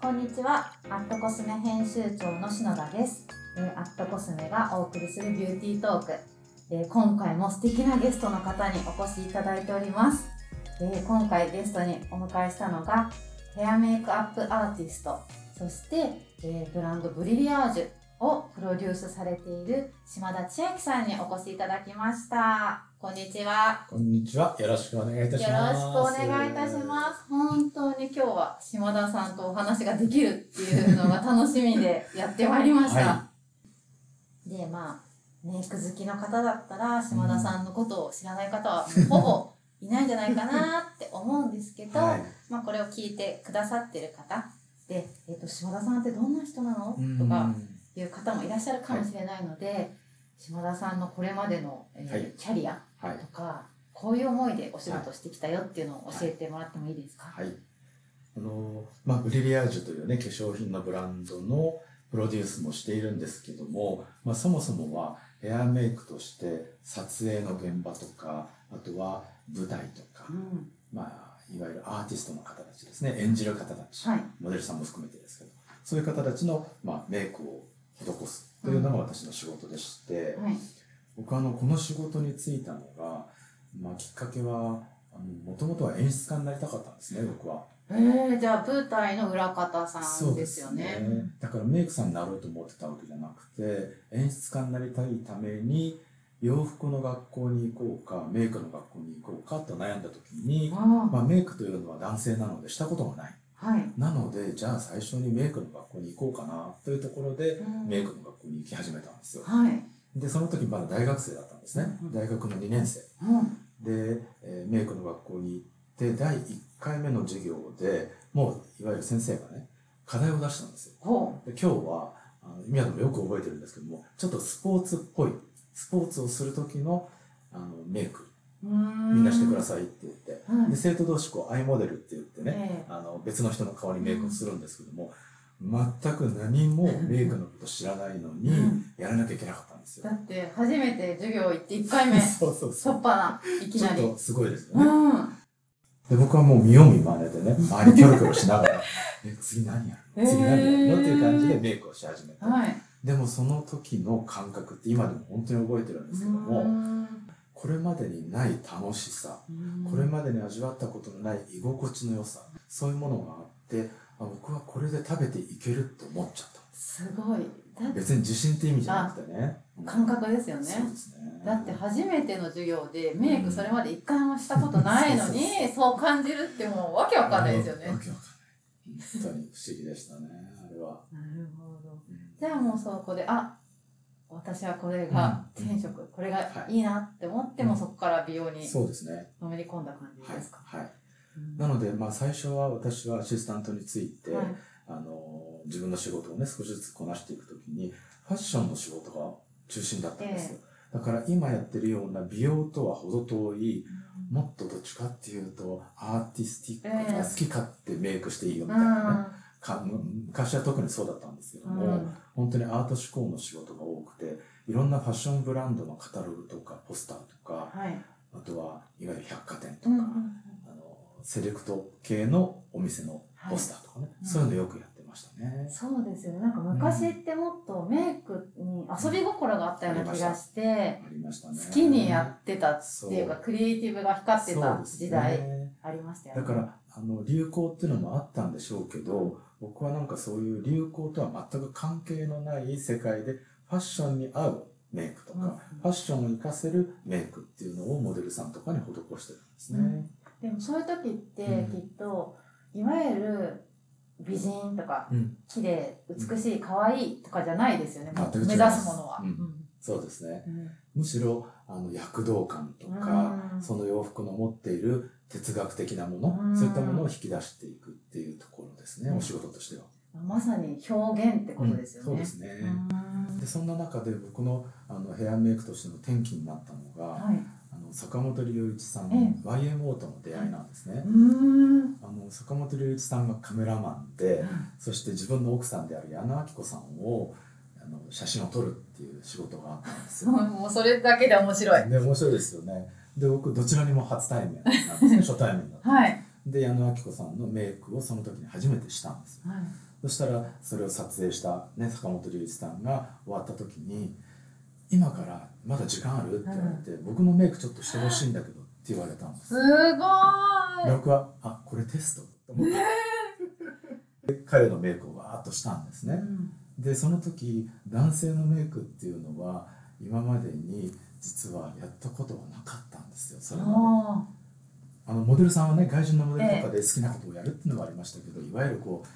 こんにちは。アットコスメ編集長の篠田です。えーアットコスメがお送りするビューティートーク。えー今回も素敵なゲストの方にお越しいただいております。えー今回ゲストにお迎えしたのがヘアメイクアップアーティスト、そして、えブランドブリリアージュをプロデュースされている島田千秋さんにお越しいただきました。こんにちは。こんにちは。よろしくお願いいたしよろます。しくお願いいたします。本当に今日は島田さんとお話ができるっていうのが楽しみでやってまいりました。はで、まあ、メイク好きの方だったら島田さんのことを知らない方はほぼいないんじゃないかなって思うんですけど、はい。まあこれを聞いてくださってる方で、えっと島田さんってどんな人なの？うんとかいう方もいらっしゃるかもしれないので、島田さんのこれまでの、えーはいキャリアはい。とかこういう思いでお仕事してきたよっていうのを教えてもらってもいいですか、はい。あの、まあ、ブリリアージュというね、化粧品のブランドのプロデュースもしているんですけども、まあ、そもそもはヘアメイクとして撮影の現場とか、あとは舞台とか、うん。まあ、いわゆるアーティストの方たちですね、演じる方たち、はい。モデルさんも含めてですけど、そういう方たちの、まあ、メイクを施すというのが私の仕事でして、はい僕はあのこの仕事に就いたのが、まあ、きっかけはもともとは演出家になりたかったんですね僕は。えー、じゃあ舞台の裏方さんですよね。だからメイクさんになろうと思ってたわけじゃなくて演出家になりたいために洋服の学校に行こうかメイクの学校に行こうかと悩んだ時に、あまあ、メイクというのは男性なのでしたことがない。あはい。なのでじゃあ最初にメイクの学校に行こうかなというところでうんメイクの学校に行き始めたんですよ。はい。でその時まだ大学生だったんですね。うん大学の2年生。うん。で、えーメイクの学校に行って第1回目の授業でもういわゆる先生がね課題を出したんですよ。ほで今日はあの今でもよく覚えてるんですけどもちょっとスポーツっぽいスポーツをする時のあのメイク。う。うーん。みんなしてくださいって言って、はい。で生徒同士こうアイモデルって言ってね、え。あの別の人の顔にメイクをするんですけども、全く何もメイクのこと知らないのにうんやらなきゃいけなかったんですよだ。って初めて授業行って1回目、そうそうそうっぱな、いきなり。ちょっとすごいですようね。ん。で僕はもう見よう見まねでね 周りキョロキョロしながら え次何やる次何やるの？っていう感じでメイクをし始めて、はい。でもその時の感覚って今でも本当に覚えてるんですけどうも、んこれまでにない楽しさこれまでに味わったことのない居心地の良さそういうものがあってあ僕はこれで食べていけるって思っちゃった。すごい。別に自信って意味じゃなくてね。感覚ですよね。そうですね。だって初めての授業でメイクそれまで一回もしたことないのに、そう感じるってもうわけわかんないですよね。わけわかんない。本当に不思議でしたねあれは、なるほど。うん。じゃあもうそこで、あ私はこれがうん。転職、これがはい。いいなって思っても、うん。そこから美容にそうですね。のめり込んだ感じはいですか？はい。うんなので、まあ、最初は私はアシスタントについて、はい。あの自分の仕事をね少しずつこなしていくときにファッションの仕事が中心だったんですよ、だから今やってるような美容とは程遠いもっとどっちかっていうとアーティスティックな、ええ好き勝手メイクしていいよみうたいなね、ん。か昔は特にそうだったんですけども、うん。本当にアート志向の仕事が多くていろんなファッションブランドのカタログとかポスターとかはい。あとはいわゆる百貨店とか、うんうんあのセレクト系のお店のポスターとかね、うんそういうのよくやってましたね。そうですよね。なんか昔ってもっとメイクに遊び心があったような気がして、ね。好きにやってたっていうか、クリエイティブが光ってた時代ありましたよね。だからあの流行っていうのもあったんでしょうけど僕はなんかそういう流行とは全く関係のない世界でファッションに合うメイクとか、うんファッションを活かせるメイクっていうのをモデルさんとかに施してるんですね。でもそういう時ってうんきっと、いわゆる美人とかうん、綺麗美しい可愛いとかじゃないですよね、全く違います目指すものは。うんそうですね。うんむしろあの躍動感とか、うんその洋服の持っている哲学的なもの、うんそういったものを引き出していくっていうところですね、うんお仕事としては。まさに表現ってことですよね。そうですね。うんでそんな中で僕のあのヘアメイクとしての転機になったのが、はい。あの坂本龍一さん、え YMO との出会いなんですね。うん。あの坂本龍一さんがカメラマンで、そして自分の奥さんである矢野明子さんをあの写真を撮るっていう仕事があったんですよ。もうそれだけで面白い。で面白いですよね。で僕どちらにも初対面なんですね 初対面だった。はい。で矢野明子さんのメイクをその時に初めてしたんですはいそしたらそれを撮影した、ね、坂本龍一さんが終わった時に「今からまだ時間ある?」って言われて、僕のメイクちょっとしてほしいんだけど」って言われたんです。すごーい。で僕は「あこれテスト」と思って。で彼のメイクをわーっとしたんですね、うん。でその時男性のメイクっていうのは今までに実はやったことはなかったんですよそれまで。ああのモデルさんはね外人のモデルとかで好きなことをやるっていうのがありましたけど、いわゆるこう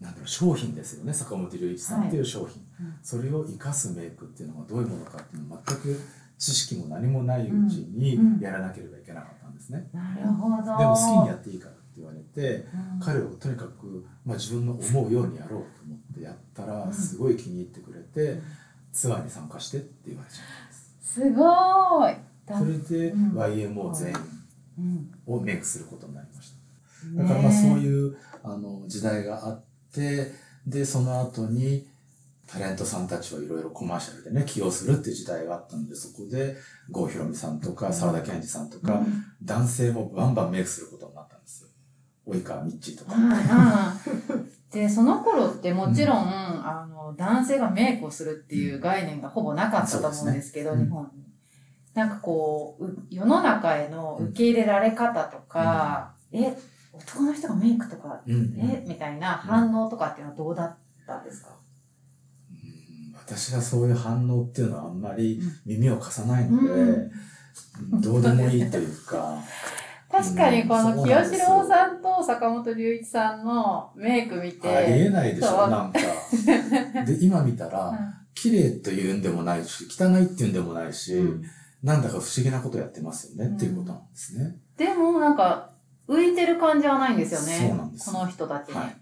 なんだろう商品ですよね坂本龍一さんっていう商品、うん。それを生かすメイクっていうのがどういうものかっていうのを全く知識も何もないうちにうん。うん。やらなければいけなかったんですね、ーなるほど。でも好きにやっていいからって言われてうん。彼をとにかく、まあ、自分の思うようにやろうと思ってやったらうん。すごい気に入ってくれて、ツアーに参加してって言われちゃったんです。すごーい。だそれでうん。YMO 全員うん。をメイクすることになりました。だからまあそういうあの時代があってでその後にタレントさんたちをいろいろコマーシャルでね起用するっていう時代があったんでそこで郷ひろみさんとか澤田研二さんとか、うん。男性もバンバンメイクすることになったんですよ。及川みっちーとか、うんうんでその頃ってもちろん、あの男性がメイクをするっていう概念がほぼなかったと思うんですけど、そうですね日本に。なんかこうう世の中への受け入れられ方とか、え男の人がメイクとか、うんうん。えみたいな反応とかっていうのはどうだったんですか、うん私がそういう反応っていうのはあんまり耳を貸さないので、うん。うんどうでもいいというか。確かにこうんの清志郎さんと坂本龍一さんのメイク見て、ありえないでしょなんか。で今見たら、綺麗というんでもないし汚いっていうんでもないし、うん。なんだか不思議なことやってますよね、っていうことなんですね。でもなんか浮いてる感じはないんですよね。そうなんですこの人たちに。はい。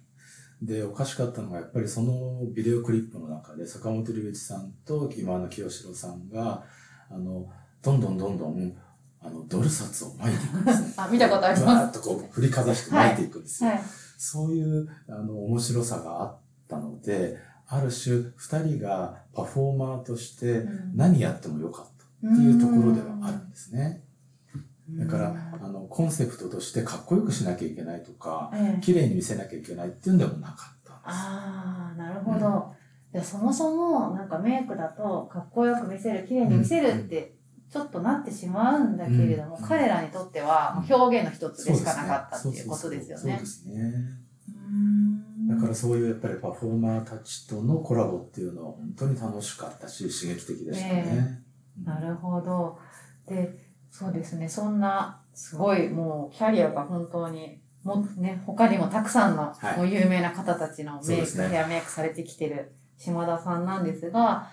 で、おかしかったのが、やっぱりそのビデオクリップの中で、坂本龍一さんと今の清志郎さんが、あの、どんどんどんどん、あの、ドル札を巻いていくんですね。あ見たことありますわーっとこう、振りかざして巻いていくんですよ。はい。そういう、あの、面白さがあったので、ある種、二人がパフォーマーとして何やってもよかったっていうところではあるんですね。だから、あの、コンセプトとしてかっこよくしなきゃいけないとか、ええ綺麗に見せなきゃいけないっていうんでもなかったんです。ああ、なるほど。いやそもそもなんかメイクだとかっこよく見せる、綺麗に見せるってちょっとなってしまうんだけれども、うん彼らにとってはうん表現の一つでしかなかったっていうことですよねそうで。すね。うーんだからそういうやっぱりパフォーマーたちとのコラボっていうのは本当に楽しかったし刺激的でしたね。なるほど。で、そうですね、そんな、すごいもうキャリアが本当に、もね、他にもたくさんの、はい。もう有名な方たちのメイク、ヘアメイクされてきてる島田さんなんですが、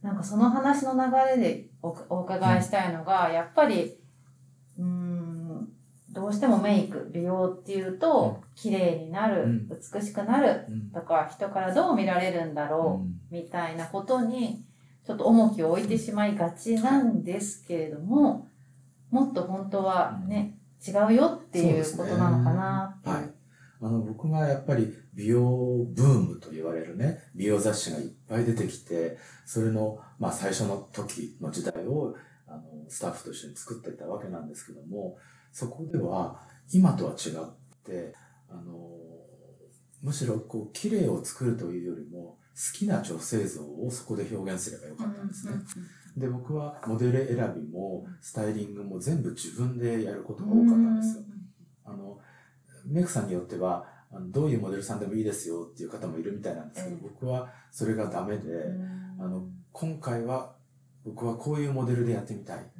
なんかその話の流れでおお伺いしたいのが、やっぱり、うーん、どうしてもメイク、美容っていうと、綺麗になる、うん。美しくなるうん。とか、人からどう見られるんだろう、うん。みたいなことにちょっと重きを置いてしまいがちなんですけれども、もっと本当はね、違うよっていうことなのかなっていう。はい。あの、僕がやっぱり美容ブームと言われるね、美容雑誌がいっぱい出てきて、それの、まあ最初の時の時代を、あの、スタッフと一緒に作っていたわけなんですけども、そこでは、今とは違って、あの、むしろこう、綺麗を作るというよりも、好きな女性像をそこで表現すればよかったんですね。で、僕はモデル選びも、スタイリングも全部自分でやることが多かったんですよ。あの、メイクさんによっては、あのどういうモデルさんでもいいですよっていう方もいるみたいなんですけど、ええ。僕はそれがダメで、うん。あの、今回は僕はこういうモデルでやってみたい。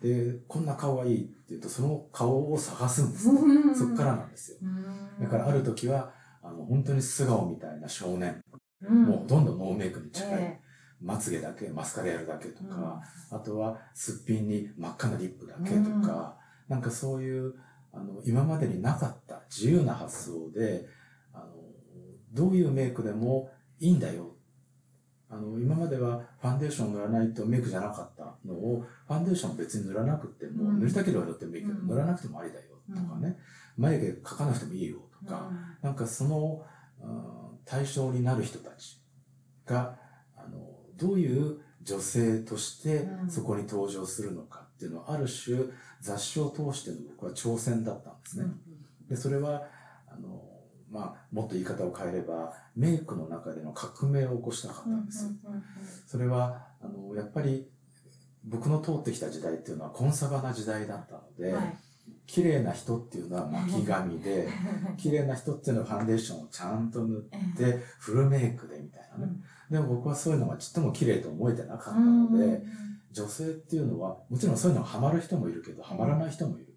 で、こんな顔がいいって言うと、その顔を探すんですね。そっからなんですよ。うん。だからある時は、あの、本当に素顔みたいな少年、うん。もうほとんどノーメイクに近い、えまつげだけ、マスカラやるだけとえか、あとはすっぴんに真っ赤なリップだけとか、なんかそういう、あの、今までになかった自由な発想で、あの、どういうメイクでもいいんだよ。あの、今まではファンデーション塗らないとメイクじゃなかったのを、ファンデーション別に塗らなくても、うん。塗りたければ塗ってもいいけど、うん。塗らなくてもありだよとかね、眉毛描かなくてもいいよとか、なんかその、うん対象になる人たちが、どういう女性としてうんそこに登場するのかっていうのは、ある種雑誌を通しての僕は挑戦だったんですね。で、それは、あの、まあ、もっと言い方を変えれば、メイクの中での革命を起こしたかったんです。それは、あの、やっぱり、僕の通ってきた時代っていうのはコンサバな時代だったので、はい綺麗な人っていうのは巻き髪で、綺麗な人っていうのはファンデーションをちゃんと塗って、フルメイクでみたいなね。でも僕はそういうのがちっとも綺麗と思えてなかったので、女性っていうのは、もちろんそういうのがハマる人もいるけど、ハマらない人もいる。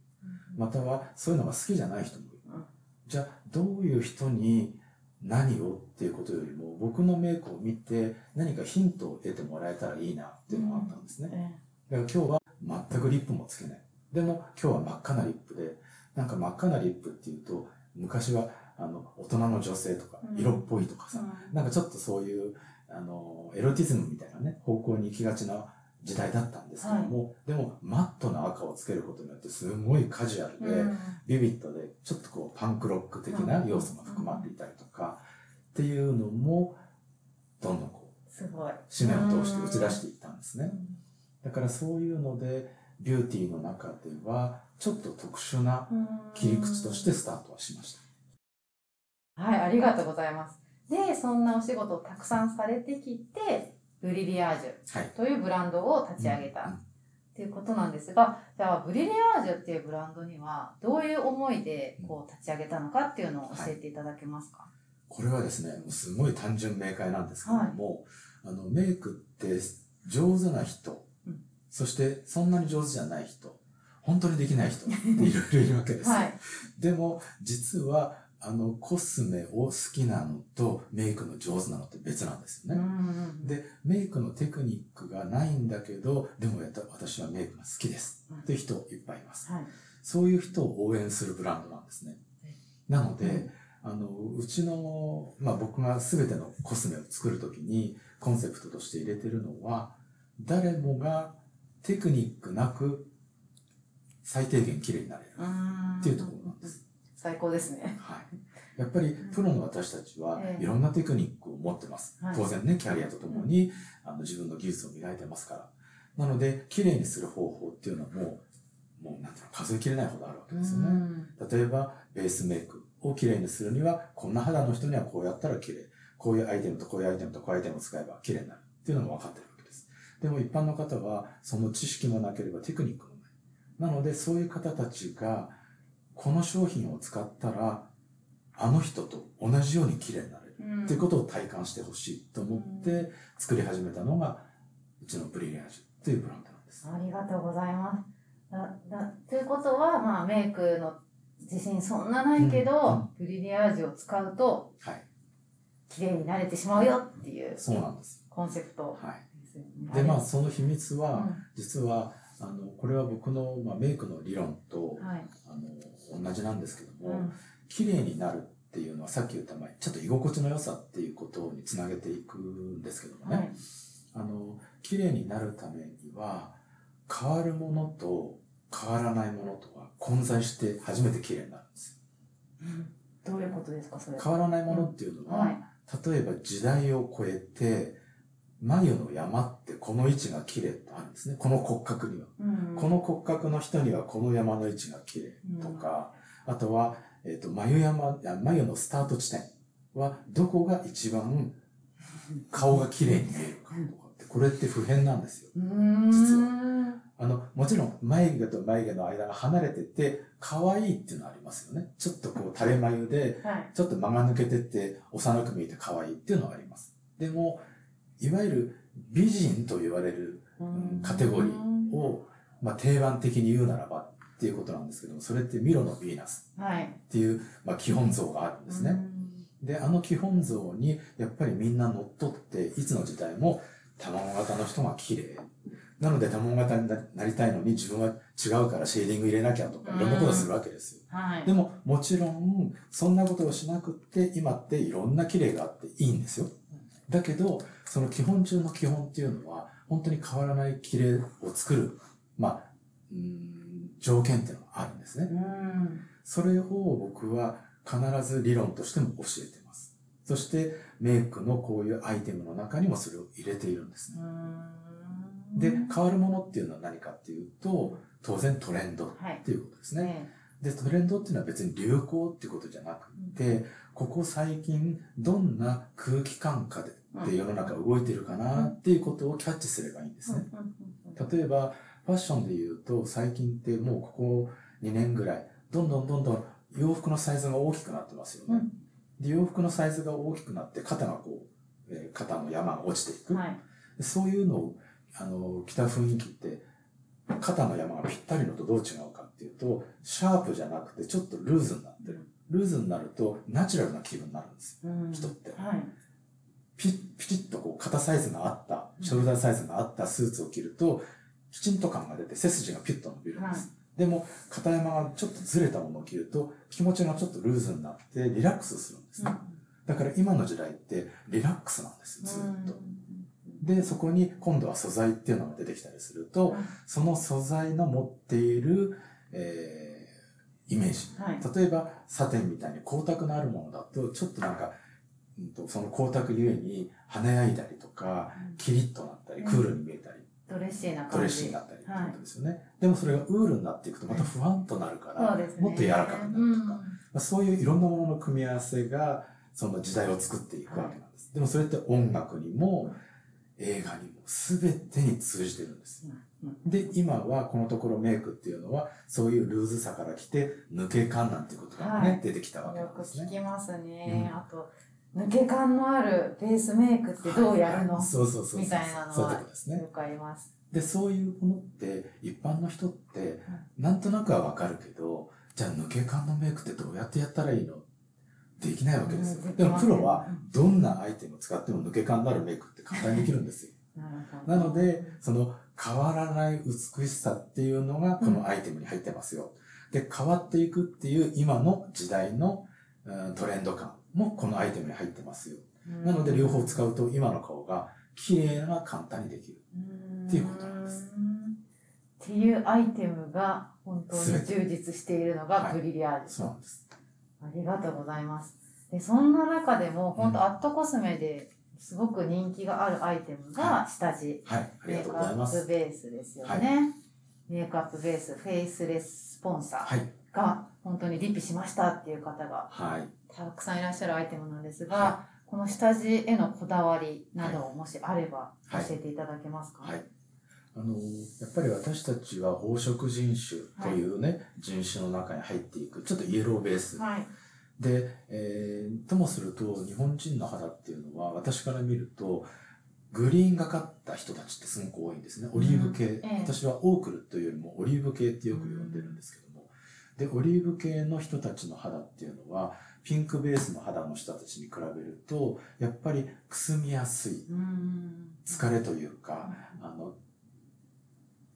または、そういうのが好きじゃない人もいるうん。じゃあ、どういう人に何をっていうことよりも、僕のメイクを見て何かヒントを得てもらえたらいいなっていうのがあったんですね。だから今日は全くリップもつけない。でも今日は真っ赤なリップで、なんか真っ赤なリップっていうと、昔はあの大人の女性とかうん。色っぽいとかさ、なんかちょっとそういうあのエロティズムみたいなね、方向に行きがちな時代だったんですけども、でもマットな赤をつけることによってすごいカジュアルで、ビビッドでちょっとこうパンクロック的な要素が含まっていたりとか、っていうのもどんどんこうすごい。紙面を通して打ち出していったんですね。だからそういうので、ビューティーの中では、ちょっと特殊な切り口としてスタートはしました。はい、ありがとうございます。で、そんなお仕事をたくさんされてきて、ブリリアージュはい。というブランドを立ち上げたっていうことなんですが、じゃあ、ブリリアージュっていうブランドには、どういう思いでこう立ち上げたのかっていうのを教えていただけますか、これはですね、もうすごい単純明快なんですけども、あの、メイクって上手な人、うんそしてそんなに上手じゃない人、本当にできない人って いろいろいるわけですよ。はい。でも、実は、あの、コスメを好きなのとメイクの上手なのって別なんですよね。うんで、メイクのテクニックがないんだけど、でもやった私はメイクが好きです。うんっていう人いっぱいいます。はい。そういう人を応援するブランドなんですねはい。なので、うんあの、うちの、まあ僕が全てのコスメを作るときにコンセプトとして入れてるのは、誰もがテクニックなく最低限綺麗になれるうんっていうところなんです。最高ですね。はい。やっぱりプロの私たちはええいろんなテクニックを持ってます。はい当然ね、キャリアとともに、あの自分の技術を磨いてますから。なので、綺麗にする方法っていうのはもう、もうなんていうの、数えきれないほどあるわけですよね。うん例えば、ベースメイクを綺麗にするには、こんな肌の人にはこうやったら綺麗。こういうアイテムとこういうアイテムとこういうアイテムを使えば綺麗になる。っていうのが分かってるでも一般の方は、その知識もなければテクニックもない。なので、そういう方たちが、この商品を使ったら、あの人と同じように綺麗になれる。うんっていうことを体感してほしいと思って作り始めたのが、うちのブリリアージュというブランドなんです。ありがとうございます。だだということは、まあ、メイクの自信そんなないけど、うんうんブリリアージュを使うとはい。綺麗になれてしまうよっていうそうなんです。コンセプトはい。ですよね。で、まあ、あその秘密は、うん実は、あの、これは僕の、まあ、メイクの理論と、はい。あの、同じなんですけども、うん綺麗になるっていうのはさっき言った前、ちょっと居心地の良さっていうことにつなげていくんですけどもね、はい。あの、綺麗になるためには、変わるものと変わらないものとは混在して初めて綺麗になるんですうんどういうことですか、それ。よ。変わらないものっていうのは、はい。例えば時代を超えて、眉の山ってこの位置が綺麗ってあるんですね。この骨格には。うんこの骨格の人にはこの山の位置が綺麗とか、あとは、えっ、と、眉山、あ眉のスタート地点はどこが一番顔が綺麗に見えるかとかって、これって普遍なんですよ。うーん。実あの、もちろん眉毛と眉毛の間が離れてて、可愛いっていうのはありますよね。ちょっとこう垂れ眉で、はい。ちょっと間が抜けてって幼く見えて可愛いっていうのはあります。でも、いわゆる美人と言われるうんカテゴリーを、まあ、定番的に言うならばっていうことなんですけども、それってミロのヴィーナスはい。っていう、まあ、基本像があるんですね。で、あの基本像にやっぱりみんな乗っ取って、いつの時代も卵型の人が綺麗。なので卵型にななりたいのに自分は違うからシェーディング入れなきゃとかいろんなことするわけですよ。うん。はい。でももちろんそんなことをしなくって今っていろんな綺麗があっていいんですよ。だけどその基本中の基本っていうのは本当に変わらない綺麗を作る、まあ、うーん条件っていうのがあるんですね。うん。それを僕は必ず理論としても教えてます。そしてメイクのこういうアイテムの中にもそれを入れているんですね。で、変わるものっていうのは何かっていうと、当然トレンドはいっ。ていうことですね。ねで、トレンドっていうのは別に流行っていうことじゃなくて、ここ最近どんな空気感下でで世の中動いてるかなっていうことをキャッチすればいいんですね。例えば、ファッションで言うと、最近ってもうここ2年ぐらい、どんどんどんどん洋服のサイズが大きくなってますよね。で洋服のサイズが大きくなって肩がこう、えー肩の山が落ちていく。はい。でそういうのを、あの、着た雰囲気って、肩の山がぴったりのとどう違うかっていうと、シャープじゃなくてちょっとルーズになってる。ルーズになるとナチュラルな気分になるんですよ。うん人ってはい。ピッ、ピチッとこう肩サイズがあった、ショルダーサイズがあったスーツを着ると、きちんと感が出て背筋がピュッと伸びるんです。でも、肩山がちょっとずれたものを着ると、気持ちがちょっとルーズになってリラックスするんですね。だから今の時代ってリラックスなんですよ、ずっと。で、そこに今度は素材っていうのが出てきたりすると、その素材の持っている、えーイメージ。はい。例えば、サテンみたいに光沢のあるものだと、ちょっとなんか、うんとその光沢ゆえに華やいだりとか、キリッとなったり、うんクールに見えたり、ドレッシーな感じ。ドレッシーになったりってことですよね。でもそれがウールになっていくとまた不安となるから、ね。もっと柔らかくなるとか、うんまあ、そういういろんなものの組み合わせが、その時代を作っていくわけなんです。でもそれって音楽にも、映画にも全てに通じてるんです。で、今はこのところメイクっていうのは、そういうルーズさから来て、抜け感なんていうことがね、はい出てきたわけですね。聞きますね。うんあと、抜け感のあるベースメイクってどうやるの、はいそうそうそう。みたいなのはよ。くあります。で、そういうものって、一般の人って、なんとなくはわかるけど、じゃあ抜け感のメイクってどうやってやったらいいの？できないわけですよ。うんでもプロはうん、どんなアイテムを使っても抜け感のあるメイクって簡単にできるんですよ。なので、その変わらない美しさっていうのがこのアイテムに入ってますよ。で、変わっていくっていう今の時代の、うんトレンド感もこのアイテムに入ってますよ。なので両方使うと今の顔が綺麗な簡単にできる。っていうことなんですっていうアイテムが本当に充実しているのがブリリアージュそうなんです。ありがとうございます。で、そんな中でも、本うん当アットコスメですごく人気があるアイテムが下地。はい、ありがメイクとうございます。アップベースですよね。はいメイクアップベース、フェイスレススポンサーはい、が本当にリピしましたっていう方がはい。たくさんいらっしゃるアイテムなんですが、はこの下地へのこだわりなどもしあれば教はいえていただけますか、はい。あの、やっぱり私たちは黄色人種というね、人種の中に入っていく、ちょっとイエローベース。はい。で、えーともすると、日本人の肌っていうのは、私から見ると、グリーンがかった人たちってすごく多いんですね。オリーブ系。ええ私はオークルというよりもオリーブ系ってよく呼んでるんですけども。で、オリーブ系の人たちの肌っていうのは、ピンクベースの肌の人たちに比べると、やっぱりくすみやすい。疲れというか、あの、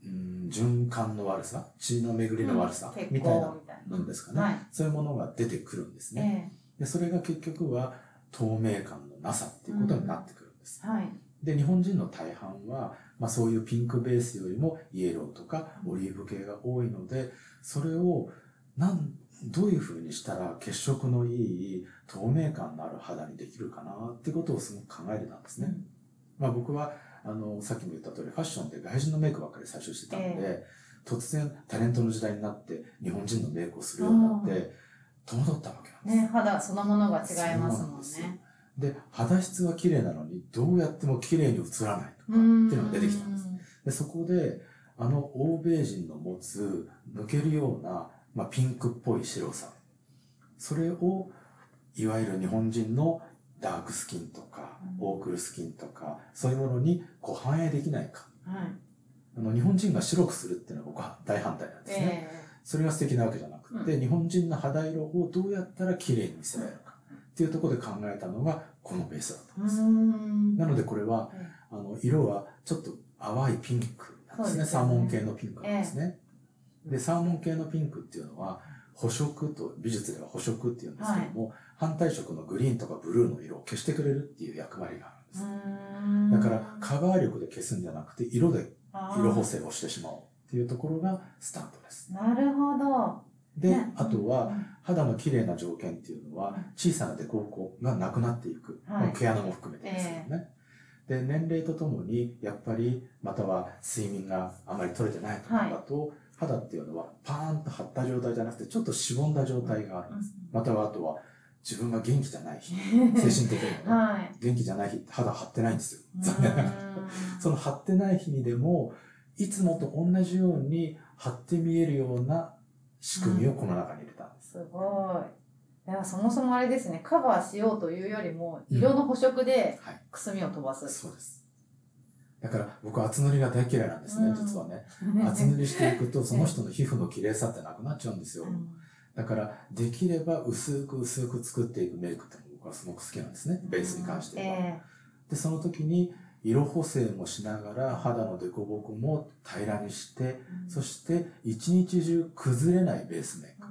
うん、循環の悪さ、血の巡りの悪さ、みたいなな。のですかね、はいそういうものが出てくるんですえね。で、それが結局は透明感のなさっていうことになってくるんです。えはい。で、日本人の大半は、まあそういうピンクベースよりもイエローとかオリーブ系が多いので、それをなん、どういう風にしたら血色のいい透明感のある肌にできるかなってことをすごく考えてたんですね。まあ僕は、あの、さっきも言った通り、ファッションで外人のメイクばっかり最初してたので、え突然タレントの時代になって日本人のメイクをするようになって、戸惑ったわけなんです。ね、肌そのものが違いますもんね。で、肌質は綺麗なのに、どうやっても綺麗に映らないとか、っていうのが出てきたんです。で、そこで、あの欧米人の持つ抜けるような、まあ、ピンクっぽい白さ。それを、いわゆる日本人のダークスキンとか、うんオークルスキンとか、そういうものにこう反映できないか。はい。あの、日本人が白くするっていうのは僕は大反対なんですね。えそれが素敵なわけじゃなくて、う日本人の肌色をどうやったら綺麗に見せられるかっていうところで考えたのがこのベースだったんです。ん。なのでこれは、えあの、色はちょっと淡いピンクなんですね。すよねサーモン系のピンクなんですね。で、サーモン系のピンクっていうのは、補色と、美術では補色っていうんですけども、反対色のグリーンとかブルーの色を消してくれるっていう役割があるんです。だから、カバー力で消すんじゃなくて、色で色補正をしてしまおうっていうところがスタートです。なるほど。で、ねあとは、うん肌の綺麗な条件っていうのはうん、小さな凸凹がなくなっていく。はい毛穴も含めてですけどね。で、年齢とともに、やっぱり、または睡眠があまり取れてないとかだと、肌っていうのはパーンと張った状態じゃなくてちょっとしぼんだ状態があるんです。またはあとは自分が元気じゃない日、精神的にはい。元気じゃない日って肌張ってないんですよ。残念ながら。その張ってない日にでも、いつもと同じように張って見えるような仕組みをこの中に入れたんです。すごい。いや、そもそもあれですね、カバーしようというよりも、うん色の補色ではい。くすみを飛ばす。そうです。だから僕厚塗りが大嫌いなんですね、うん実はね。厚塗りしていくとその人の皮膚の綺麗さってなくなっちゃうんですよ。うんだからできれば薄く薄く作っていくメイクって僕はすごく好きなんですね、ベースに関しては。えで、その時に色補正もしながら肌の凸凹も平らにして、えそして一日中崩れないベースメイク。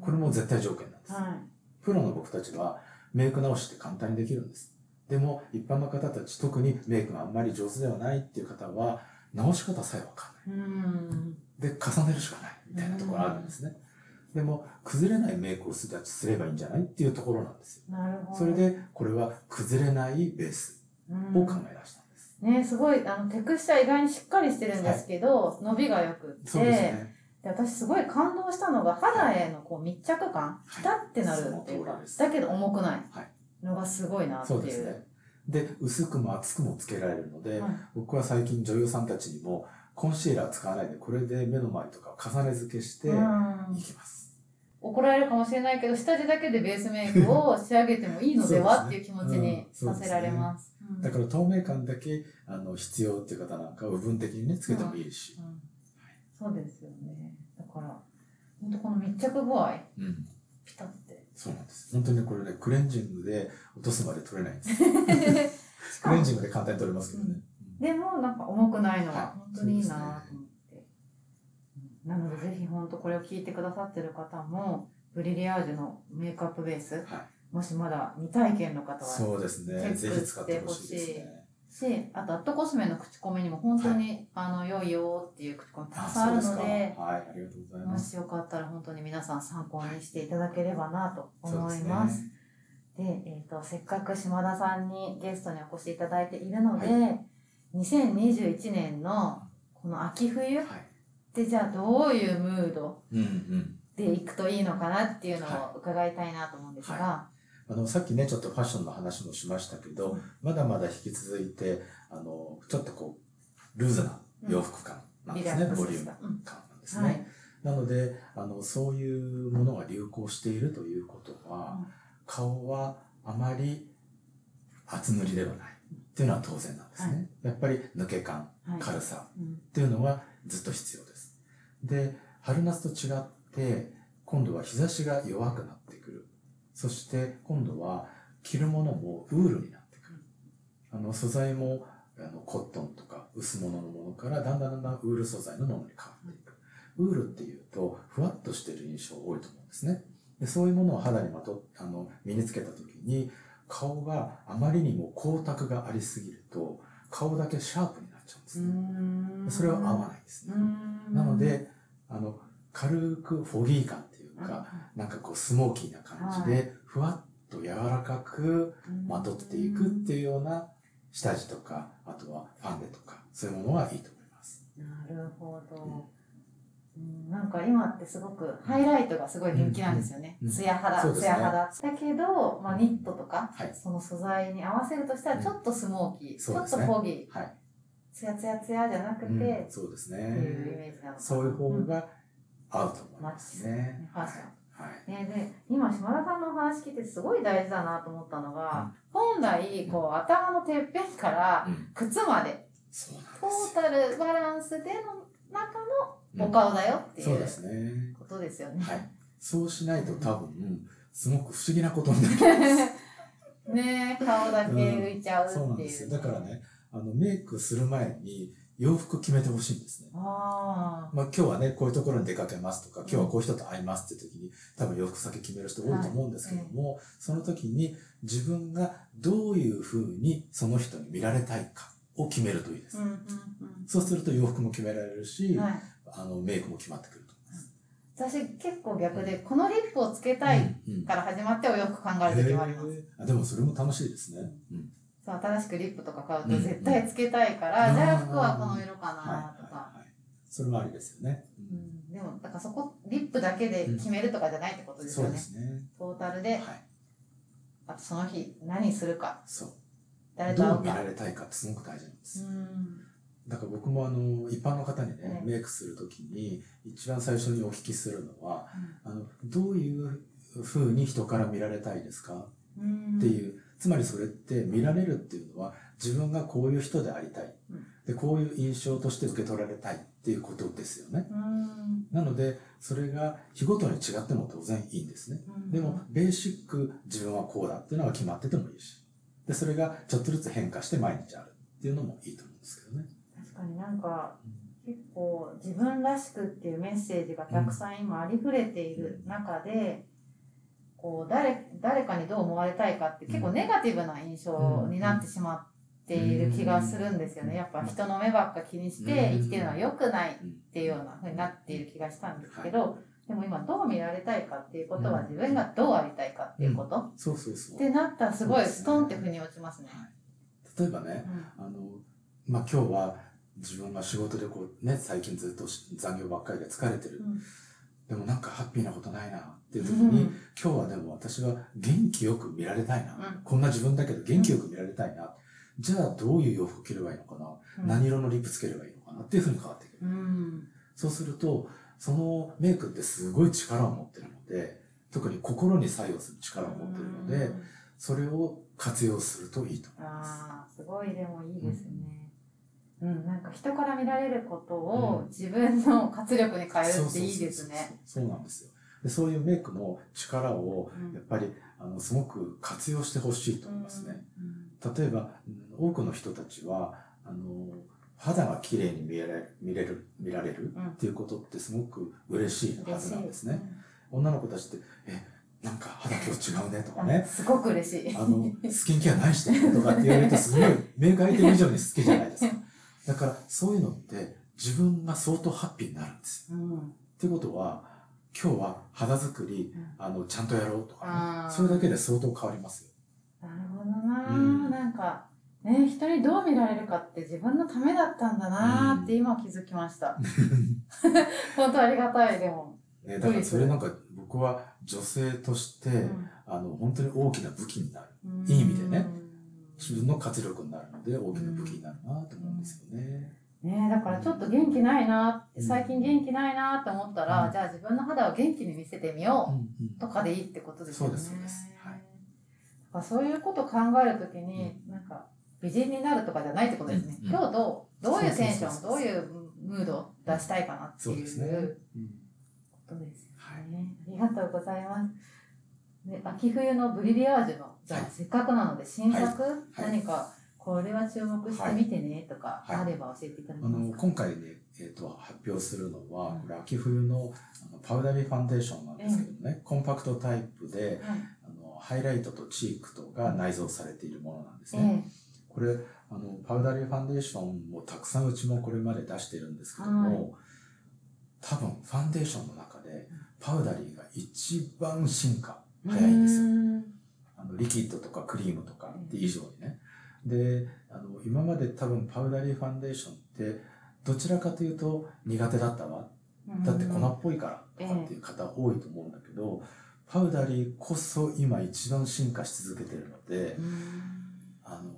これも絶対条件なんです。はプロの僕たちはメイク直しって簡単にできるんです。でも一般の方たち、特にメイクがあんまり上手ではないっていう方は、直し方さえわかんない。で、重ねるしかないみたいなところあるんですね。でも、崩れないメイクをするすればいいんじゃないっていうところなんですよ。なるほど。それで、これは崩れないベースうん、を考え出したんです。ね、すごい、あの、テクスチャー意外にしっかりしてるんですけど、伸びが良くって、そうですね。で私すごい感動したのが肌へのこう密着感、はいピタってなるっていうかその通りですだけど重くないはいのがすごいなっていう。そうですね。で、薄くも厚くもつけられるので、はい僕は最近女優さんたちにも、コンシーラー使わないで、これで目の周りとかを重ね付けしていうんきます。怒られるかもしれないけど下地だけでベースメイクを仕上げてもいいのではねっていう気持ちにうんさせられます。うんだから透明感だけあの必要っていう方なんかは部分的にね、つけてもいいし。うんそうですよね。だから本当この密着具合うん。ピタって。そうなんです。本当にこれね、クレンジングで落とすまで取れないんです。クレンジングで簡単に取れますけどね。でもなんか重くないのははい本当にいいなと思って、うんなのでぜひ本当これを聞いてくださってる方もブリリアージュのメイクアップベース、はもしまだ未体験の方はそうですね。ぜひ使ってほしいですね。しあとアットコスメの口コミにも本当に、あの良いよっていう口コミたくさんあるので。はい、ありがとうございもます。しよかったら本当に皆さん参考にしていただければなと思います。ねでえー、とせっかく島田さんにゲストにお越しいただいているので、は2021年のこの秋冬っはい。てじゃあどういうムード。でいくといいのかなっていうのはを伺いたいなと思うんですが、あの、さっきね、ちょっとファッションの話もしましたけど、うん。まだまだ引き続いて、あの、ちょっとこう、ルーズな洋服感なんですね、リラックスボリューム感なんですね。はい。なので、あの、そういうものが流行しているということは、うん。顔はあまり厚塗りではない。っていうのは当然なんですね。やっぱり抜け感、はい。軽さうん。っていうのはずっと必要です。で、春夏と違って、今度は日差しが弱くなっ。そして今度は着るものもウールになってくる。あの素材もあのコットンとか薄物のものからだんだんだんだんウール素材のものに変わっていく。ウールっていうとふわっとしている印象多いと思うんですね。でそういうものを肌にまとあの身につけた時に顔があまりにも光沢がありすぎると顔だけシャープになっちゃうんですね。うんそれは合わないですね。うんなので、あの、軽くフォギー感ってか、なんかこうスモーキーな感じで、ふわっと柔らかくまとっていくっていうような下地とか、あとはファンデとか、そういうものはいいと思います。なるほど、うん、なんか今ってすごくハイライトがすごい人気なんですよね。ツヤ肌ツヤ肌だけど、まあ、ニットとか、はい。その素材に合わせるとしたらちょっとスモーキー、ちょっとフォギーはい。ツヤツヤツヤじゃなくて、そうですいうイね。メージなのそういう方んが合うと思いますね。ファッションはい。ね、で今島田さんのお話聞いてすごい大事だなと思ったのが、本来こう頭のてっぺんからうん。靴までそうなんトータルバランスでの中のよ。お顔だよっていうそうですね。ことですよね。はい。そうしないと多分、すごく不思議なことになる。ねえ顔だけ浮いちゃうっていう、そうなんですよ。だからね、あの、メイクする前に洋服決めてほしいんですね。あまあ今日はね、こういうところに出かけますとか、今日はこういう人と会いますって時に、多分洋服先決める人多いと思うんですけども、その時に自分がどういうふうにその人に見られたいかを決めるといいです。あうんうん。そうすると洋服も決められるし、うんはい。あの、メイクも決まってくると私結構逆でこのリップをつけた思いいます。うんうんから始まってお洋服考える時もあります、へー。あでもそれも楽しいですね。うんそう新しくリップとか買うとうん。絶対つけたいから、うん。じゃあ服はこの色かはいはいなとか、はい。それもありですよね。うん、でもだからそこリップだけで決めるとかじゃないってことですそうよね、ですね。トータルで。はい。あとその日何するか。そう。誰とどう見られたいかってすごく大事なんです。うん。だから僕もあの、一般の方にね、ええ。メイクするときに、一番最初にお聞きするのは、あの、どういう風に人から見られたいですか？うん。っていう、つまりそれって見られるっていうのは自分がこういう人でありたい、うん。でこういう印象として受け取られたいっていうことですよね。うん。なのでそれが日ごとに違っても当然いいんですね。うん。でもベーシック自分はこうだっていうのが決まっててもいいし。でそれがちょっとずつ変化して毎日あるっていうのもいいと思うんですけどね。確かになんか結構自分らしくっていうメッセージがたくさん今ありふれている中で、こう誰誰かにどう思われたいかって結構ネガティブな印象になってしまっている気がするんですよね。やっぱ人の目ばっか気にして生きてるのは良くないっていうような風になっている気がしたんですけど、でも今どう見られたいかっていうことはうん。自分がどうありたいかっていうこと、そうそうそう。ってなったらすごいストンって腑に落ちますね。例えばねうん。あのまあ今日は自分が仕事でこうね最近ずっと残業ばっかりで疲れてる、うんでもなんかハッピーなことないなっていう時うん。に、今日はでも私は元気よく見られたいな、うん。こんな自分だけど元気よく見られたいな、じゃあどういう洋服着ればいいのかな、うん。何色のリップつければいいのかなっていうふうに変わってくる、うん。そうするとそのメイクってすごい力を持ってるので特に心に作用する力を持ってるので、うん。それを活用するといいと思います。ああ、すごいでもいいですね。うん、なんか人から見られることを自分の活力に変えるっていいですね。そうなんですよ。でそういうメイクの力をうんやっぱりあのすごく活用してほしいと思いますね。うん例えばうん多くの人たちはあの肌が綺麗に見えられ見れる見られるうんっていうことってすごく嬉しいはずなんですね。。女の子たちって「えなんか肌今日違うね」とかうんねすごく嬉しい。あのスキンケア何してとかって言われるとすごいメイクアイテム以上に好きじゃないですか。だからそういうのって自分が相当ハッピーになるんですよ。うん、ってことは今日は肌作りうん。あのちゃんとやろうとかね。それだけで相当変わりますよ。なるほどな、うん。なんか、ね、人にどう見られるかって自分のためだったんだなって今気づきました。本当ありがたい、でも。ね、だからそれなんか僕は女性として、うん。あの本当に大きな武器になる。うん。いい意味でね自分の活力になるので大きな武器になるなと思うんですよね。ねだからちょっと元気ないなうん。最近元気ないなって思ったら、うん。じゃあ自分の肌を元気に見せてみようんうとかでいいってことですよね。そうですそうです。はい。だからそういうことを考えるときに、なんか美人になるとかじゃないってことですね。うん今日どう、どういうテンション、どういうムードを出したいかなっていうことですよはい。ね。ありがとうございます。で秋冬のブリリアージュの、じゃあ、はい。せっかくなので新作、はい。何かこれは注目してみてねとかはい。あれば教えていただけあますか？の今回ね、えー、と発表するのは、うん。これ秋冬のあのパウダリーファンデーションなんですけどね、コンパクトタイプではいあのハイライトとチークとが内蔵されているものなんですえね。えこれあのパウダリーファンデーションもたくさんうちもこれまで出してるんですけども、多分ファンデーションの中でパウダリーが一番進化早いんですよ。うあのリキッドとかクリームとかって以上にね。であの今まで多分パウダリーファンデーションってどちらかというと苦手だったわだって粉っぽいからとかっていう方多いと思うんだけど、パウダリーこそ今一番進化し続けてるので、うんあの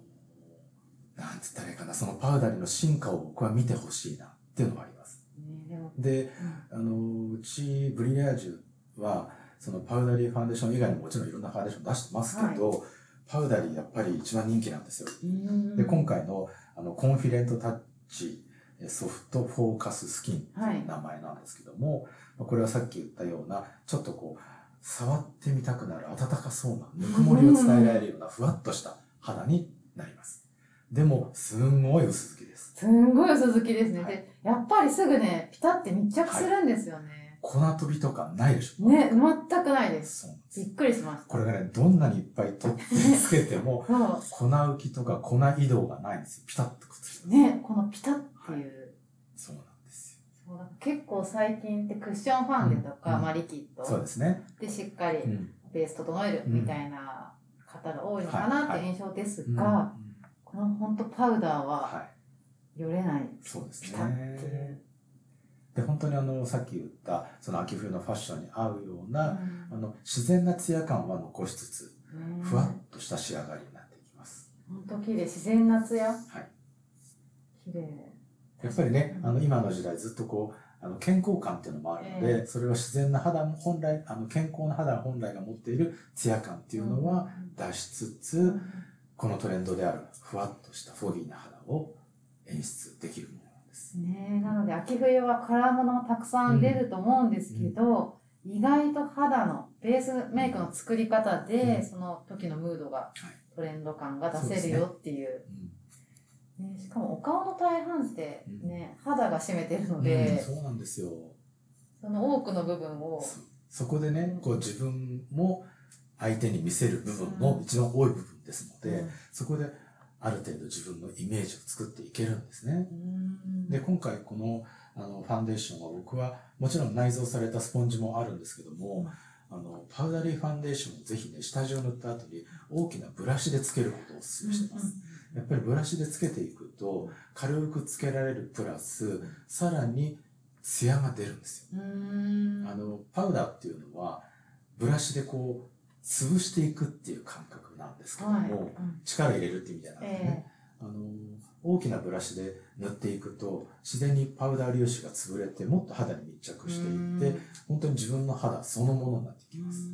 なんつったらいいかなそのパウダリーの進化を僕は見てほしいなっていうのがあります。ねであのうちブリリアージュはそのパウダリーファンデーション以外にももちろんいろんなファンデーション出してますけど、パウダリーやっぱり一番人気なんですよ。うんで今回のあのコンフィデントタッチソフトフォーカススキンっていう名前なんですけども、まあこれはさっき言ったようなちょっとこう触ってみたくなる温かそうなぬくもりを伝えられるようなふわっとした肌になります。でもすんごい薄付きです。すんごい薄付きですね。はいで、やっぱりすぐね、ピタって密着するんですよね。粉飛びとかないでしょ？ね、全くないです。びっくりしました。これがね、どんなにいっぱい取ってつけても、そ粉浮きとか粉移動がないんですよ。ピタッとくっついてう。ね、このピタっていう。そうなんですそうだ結構最近ってクッションファンデとか、うんまあリキッよ。ドそうですね。でしっかりうん。ベース整えるみたいな方が多いのかなっていう印象ですが、うんこの本当パウダーははい。よれない。そうですピタっていねう。で本当にあのさっき言ったその秋冬のファッションに合うような、うん。あの自然なツヤ感は残しつつねふわっとした仕上がりになっていきます。本当綺麗自然なツヤはい。綺麗。やっぱりね、うん。あの今の時代ずっとこうあの健康感っていうのもあるので、えそれは自然な肌も本来あの健康な肌本来が持っているツヤ感っていうのは出しつつ、うん。このトレンドであるふわっとしたフォギーな肌を演出できるです。ね。なので秋冬はカラーものたくさん出ると思うんですけど、意外と肌のベースメイクの作り方で、うん。その時のムードがい。トレンド感が出せるよっていう。うんね、しかもお顔の大半ってね、肌が占めてるのうんで、そうなんですよ。その多くの部分をそこでね、こう自分も相手に見せる部分も一番多い部分ですので、そこである程度自分のイメージを作っていけるんですね。うんで、今回このあのファンデーションは僕はもちろん内蔵されたスポンジもあるんですけども、あのパウダリーファンデーションをぜひね、下地を塗った後に大きなブラシでつけることをお勧めしてます。やっぱりブラシでつけていくと軽くつけられるプラスさらにツヤが出るんですよ。うんあのパウダーっていうのはブラシでこう潰していくっていう感覚なんですけども、はい。うん。力入れるっていう意味じゃなくてね、あの大きなブラシで塗っていくと自然にパウダー粒子が潰れてもっと肌に密着していって本当に自分の肌そのものになってきます。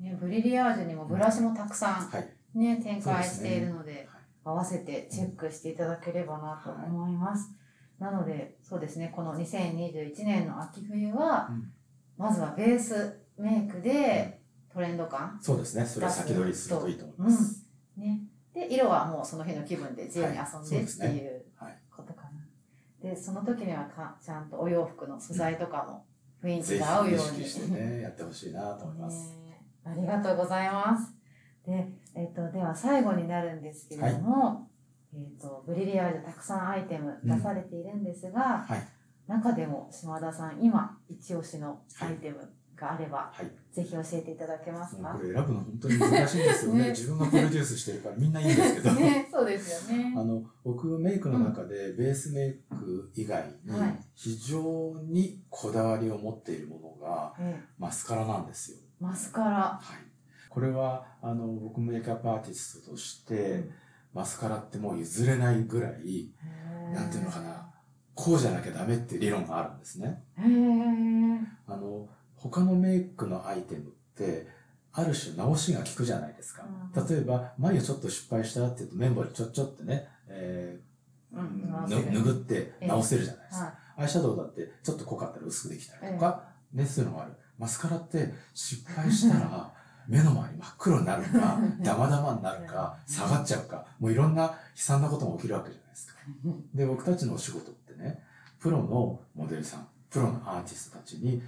うん。ね、ブリリアージュにもブラシもたくさはい、ん、ね、展開しているのではい。合わせてチェックしていただければなと思います。なので、そうですね、この2021年の秋冬は、うん。まずはベースメイクでトレンド感、そうですねそれを先取りするといいと思います。ね。で、色はもうその日の気分で自由に遊んでっていうはいことかな。で、その時にはかちゃんとお洋服の素材とかも雰囲ぜ気が合うように。識してねやってほしいなと思います。ねありがとうございます。で、えっ、と、では最後になるんですけれども、えっ、と、ブリリアージュたくさんアイテム出されているんですが、はい中でも島田さん、今、一押しのアイテムがあれば、はい。ぜひ教えていただけますか？これ選ぶの本当に難しいんですよね。ね。自分がプロデュースしてるからみんないいんですけど、ね、そうですよね。あの僕メイクの中でベースメイク以外にはい。非常にこだわりを持っているものがえマスカラなんですよ。マスカラ。はい、これはあの僕メイクアップアーティストとして、うん。マスカラってもう譲れないぐらいなんていうのかなこうじゃなきゃダメって理論があるんですね。あの他のメイクのアイテムってある種直しが効くじゃないですか。うん例えば眉ちょっと失敗したって言うと綿棒にちょっちょってね、えーうん拭って直せるじゃないですか。はアイシャドウだってちょっと濃かったら薄くできたりとか、ね、そういうのがある。マスカラって失敗したら 目の周り真っ黒になるか、ダマダマになるか、下がっちゃうか、もういろんな悲惨なことが起きるわけじゃないですか。い。で、僕たちのお仕事ってね、プロのモデルさん、プロのアーティストたちに、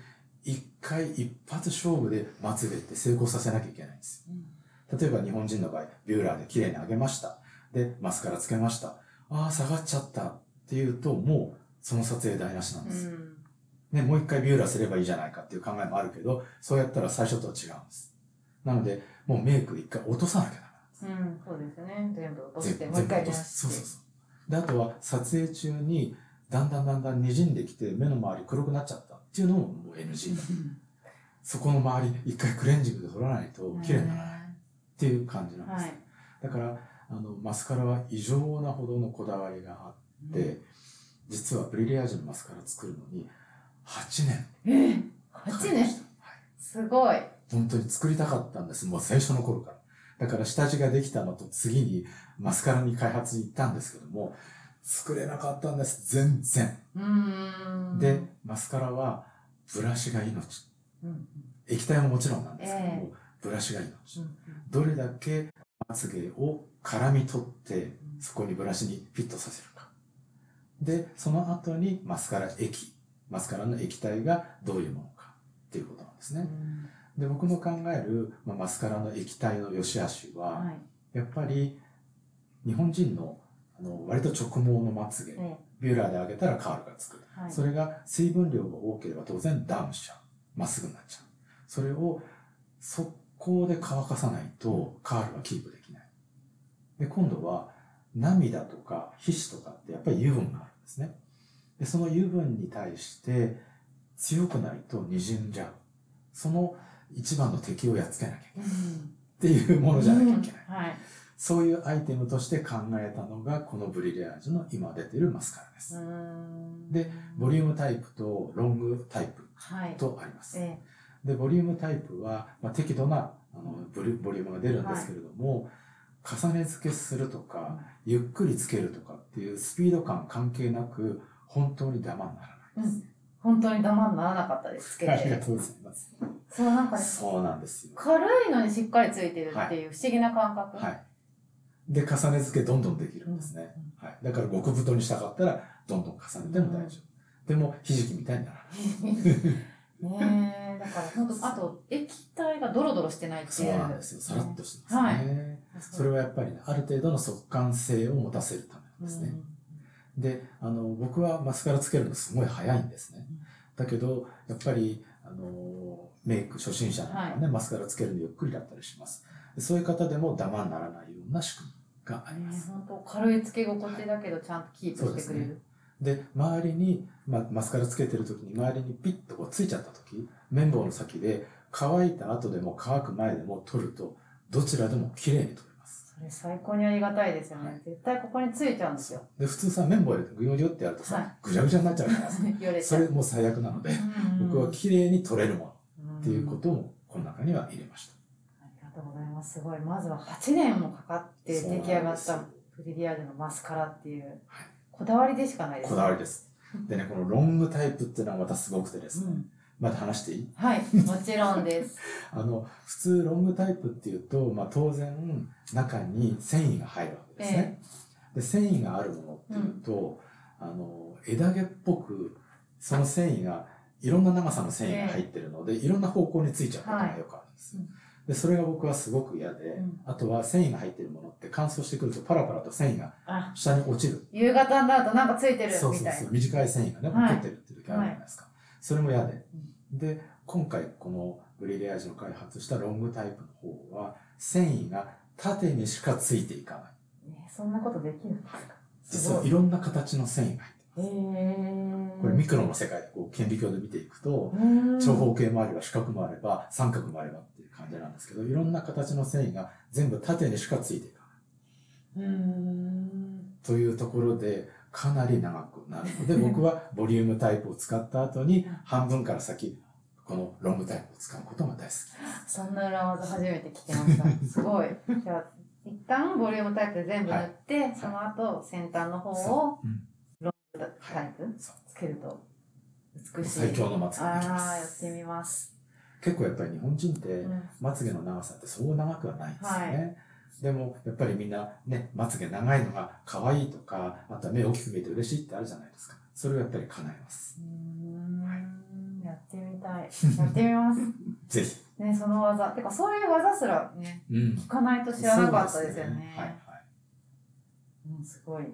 一回一発勝負でまつげって成功させなきゃいけないんですよ。例えば日本人の場合、ビューラーで綺麗に上げました。で、マスカラつけました。ああ、下がっちゃったっていうと、もうその撮影台無しなんです。うんね、もう一回ビューラーすればいいじゃないかっていう考えもあるけど、そうやったら最初とは違うんです。なので、もうメイク一回落とさなきゃダメなんです。うん、そうですね。全部落と全して、もう一回落とすそうそう。そう。で、あとは撮影中にだんだんだんだん滲んできて目の周り黒くなっちゃったっていうのももう NG だ。そこの周り一回クレンジングで取らないと綺麗にならないっていう感じなんです。はい。だから、あの、マスカラは異常なほどのこだわりがあって、実はブリリアージュのマスカラ作るのに8年ええかか8年。はいすごい。本当に作りたかったんです。もう最初の頃から。だから下地ができたのと次にマスカラに開発に行ったんですけども、作れなかったんです。全然。で、マスカラはブラシが命。うん、液体ももちろんなんですけども、えブラシが命。うんどれだけまつげを絡み取って、そこにブラシにフィットさせるか。で、その後にマスカラ液。マスカラの液体がどういうものかっていうことなんですね。うんで、僕の考える、まあ、マスカラの液体の良し悪しは、はい。やっぱり日本人のあの割と直毛のまつげ、えビューラーで上げたらカールがつく。えはい。それが水分量が多ければ当然ダウンしちゃう。まっすぐになっちゃう。それを速攻で乾かさないとカールはキープできない。で、今度は涙とか皮脂とかってやっぱり油分があるんですね。でその油分に対して強くないと滲んじゃう。その一番の敵をやっつけなきゃいけない。っていうものじゃなきゃいけない。うんはい。そういうアイテムとして考えたのが、このブリリアージュの今出ているマスカラです。うんで、ボリュームタイプとロングタイプはい。とあります。えで、ボリュームタイプは、まあ、適度なあのボリュボリュームが出るんですけれども、重ね付けするとか、ゆっくりつけるとかっていうスピード感関係なく、本当にダマにならないです。本当にダマにならなかったです。つけて。ありがとうございます。そう、なんかね、そうなんですよ。軽いのにしっかりついてるっていう不思議な感覚。はい。で、重ね付けどんどんできるんですね。はい。だから極太にしたかったら、どんどん重ねても大丈夫。でも、ひじきみたいにならない。ねえ、だから本当、あと、液体がドロドロしてないってそういう。なんですよ。さらっとしてますね。それはやっぱりね、ある程度の速乾性を持たせるためなんですね。で、あの、僕はマスカラつけるのすごい早いんですねうん。だけど、やっぱり、あの、メイク初心者なんかはね、マスカラつけるのゆっくりだったりします。でそういう方でもダマにならないような仕組みがありねます。本当軽いつけ心地だけどちゃんとキープしてくれる。で、周りに、まあ、マスカラつけてる時に周りにピッとこうついちゃった時、綿棒の先で乾いた後でも乾く前でも取ると、どちらでも綺麗に取れます。それ最高にありがたいですよね。はい絶対ここについちゃうんですよ。で、普通さ、綿棒でぐよぐよってやるとさ、はいぐちゃぐちゃになっちゃうじゃないですか。そ。れもう最悪なので、うん僕は綺麗に取れるものうんっていうことをこの中には入れました。うございます。すごい。まずは8年もかかって出来上がったフリリアージュのマスカラっていうはい、こだわりでしかないですこだわりです。でね、このロングタイプっていうのはまたすごくてですね、うんまだ話していい？はい、もちろんです。あの、普通ロングタイプっていうと、まあ当然中に繊維が入るわけですね。で、繊維があるものっていうと、あの、枝毛っぽく、その繊維が、いろんな長さの繊維が入ってるので、いろんな方向についちゃうことがよくあるんです。はいうんで、それが僕はすごく嫌で、うんあとは繊維が入ってるものって乾燥してくるとパラパラと繊維があ、下に落ちる。夕方になるとなんかついてるみたいな。そうそうそう。短い繊維がね、はい残ってるっていう時あるじゃないですか。それも嫌で。で、今回このブリリアージュの開発したロングタイプの方は、繊維が縦にしかついていかない。ねそんなことできるんですか？す実ご。はいいろんな形の繊維が入ってへーこれミクロの世界でこう顕微鏡で見ていくと、うん長方形もあれば四角もあれば三角もあればって感じなんですけど、いろんな形の繊維が全部縦にしかついていかない。うん。というところで、かなり長くなるので、僕はボリュームタイプを使った後に、半分から先、このロングタイプを使うことが大好きです。そんな裏技初めて聞きました。すごい。じゃあ、一旦ボリュームタイプで全部塗って、その後先端の方をそううんタイプつけると美しい。最強のまつげができまああ、やっす。てみます。結構やっぱり日本人ってうんまつげの長さってそう長くはないんですよね。でもやっぱりみんなね、まつげ長いのが可愛いとか、あとは目大きく見えて嬉しいってあるじゃないですか。それをやっぱり叶えます。うーんやってみたい。やってみます。ぜひ。ね、その技。てか、そういう技すらね、うん。聞かないと知らなかったですよそうね。はいはい。うん、すごい。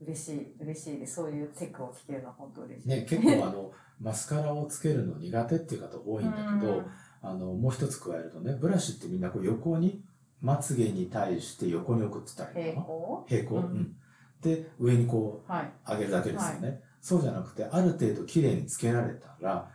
嬉しい、嬉しいです。そういうテクを聞けるのは本当嬉しい。ね、結構あの、マスカラをつけるの苦手っていう方多いんだけど、あの、もう一つ加えるとね、ブラシってみんなこう横に、まつげに対して横に置くって言ったらいいかな？行？平行、ううんん。で、上にこう、はい。上げるだけですよね。そうじゃなくて、ある程度綺麗につけられたら、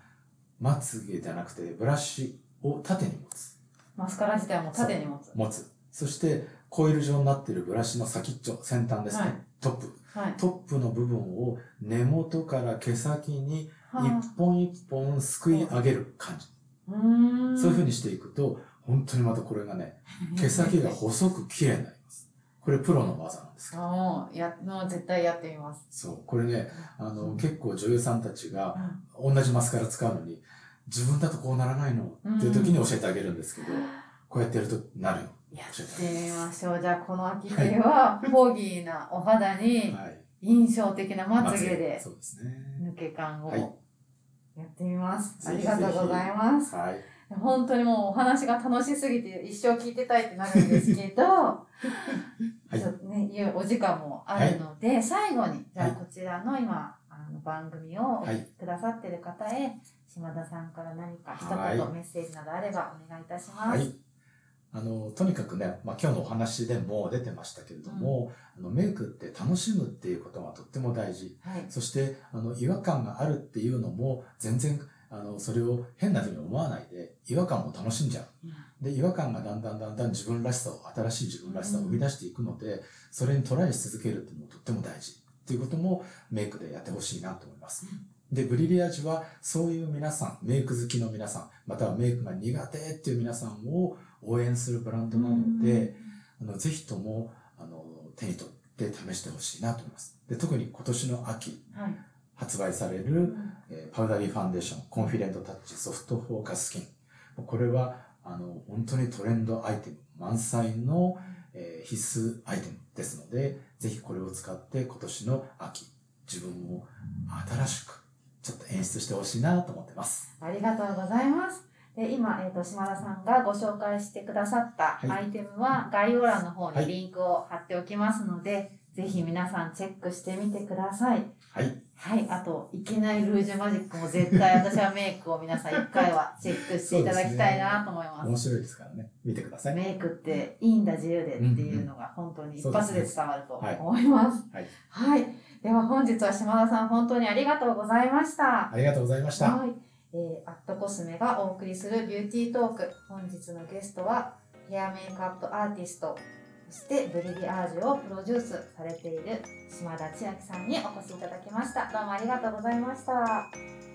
まつげじゃなくて、ブラシを縦に持つ。マスカラ自体はもう縦に持つ。持つ。そして、コイル状になっているブラシの先っちょ、先端ですね。はいトップ。はい。トップの部分を根元から毛先には一本一本すくい上げる感じ。そういう風にしていくと、本当にまたこれがね、毛先が細く綺麗になります。これプロの技なんですけど。あもう、や、もう絶対やってみます。そう。これね、あの、結構女優さんたちがうん同じマスカラ使うのに、自分だとこうならないのっていう時に教えてあげるんですけど、こうやってやるとなるよ。やってみましょう。じゃあ、この秋冬は、ホーギーなお肌に、はい。印象的なまつげで。抜け感をはいやってみます。ありがとうございます。はい。本当にもうお話が楽しすぎて一生聞いてたいってなるんですけど、いちょっとね、いうお時間もあるので、最後に、じゃあはいこちらの今、あの番組をくださっている方へ、島田さんから何か一はい言メッセージなどあればお願いいたします。はい。あの、とにかくね、まあ、今日のお話でも出てましたけれども、あのメイクって楽しむっていうことがとっても大事。はい。そして、あの、違和感があるっていうのも、全然、あの、それを変なふうに思わないで、違和感も楽しんじゃう。で、違和感がだんだんだんだん自分らしさを、新しい自分らしさを生み出していくので、それにトライし続けるっていうのもとっても大事。っていうこともメイクでやってほしいなと思います。で、ブリリアージュはそういう皆さん、メイク好きの皆さん、またはメイクが苦手っていう皆さんを応援するブランドなので、あのぜひともあの手に取って試してほしいなと思います。で特に今年の秋はい。発売される、えーパウダリーファンデーション、コンフィデントタッチソフトフォーカススキン。これはあの本当にトレンドアイテム満載の、えー必須アイテムですので、ぜひこれを使って今年の秋、自分を新しくちょっと演出してほしいなと思ってます。ありがとうございます。で今、えー、と島田さんがご紹介してくださったはいアイテムは概要欄の方はいにリンクを貼っておきますので、ぜひ皆さんチェックしてみてください。はい。はい、あと、いけないルージュマジックも絶対私はメイクを皆さん一回はチェックしていただきたいなと思います。面白いですからね。見てください。メイクっていいんだ自由でっていうのが本当に一発で伝わるとはい思います。はい。はい。では本日は島田さん本当にありがとうございました。ありがとうございました。はい。えー、アットコスメがお送りするビューティートーク。本日のゲストはヘアメイクアップアーティスト、そしてブリリアージュをプロデュースされている島田千秋さんにお越しいただきました。どうもありがとうございました。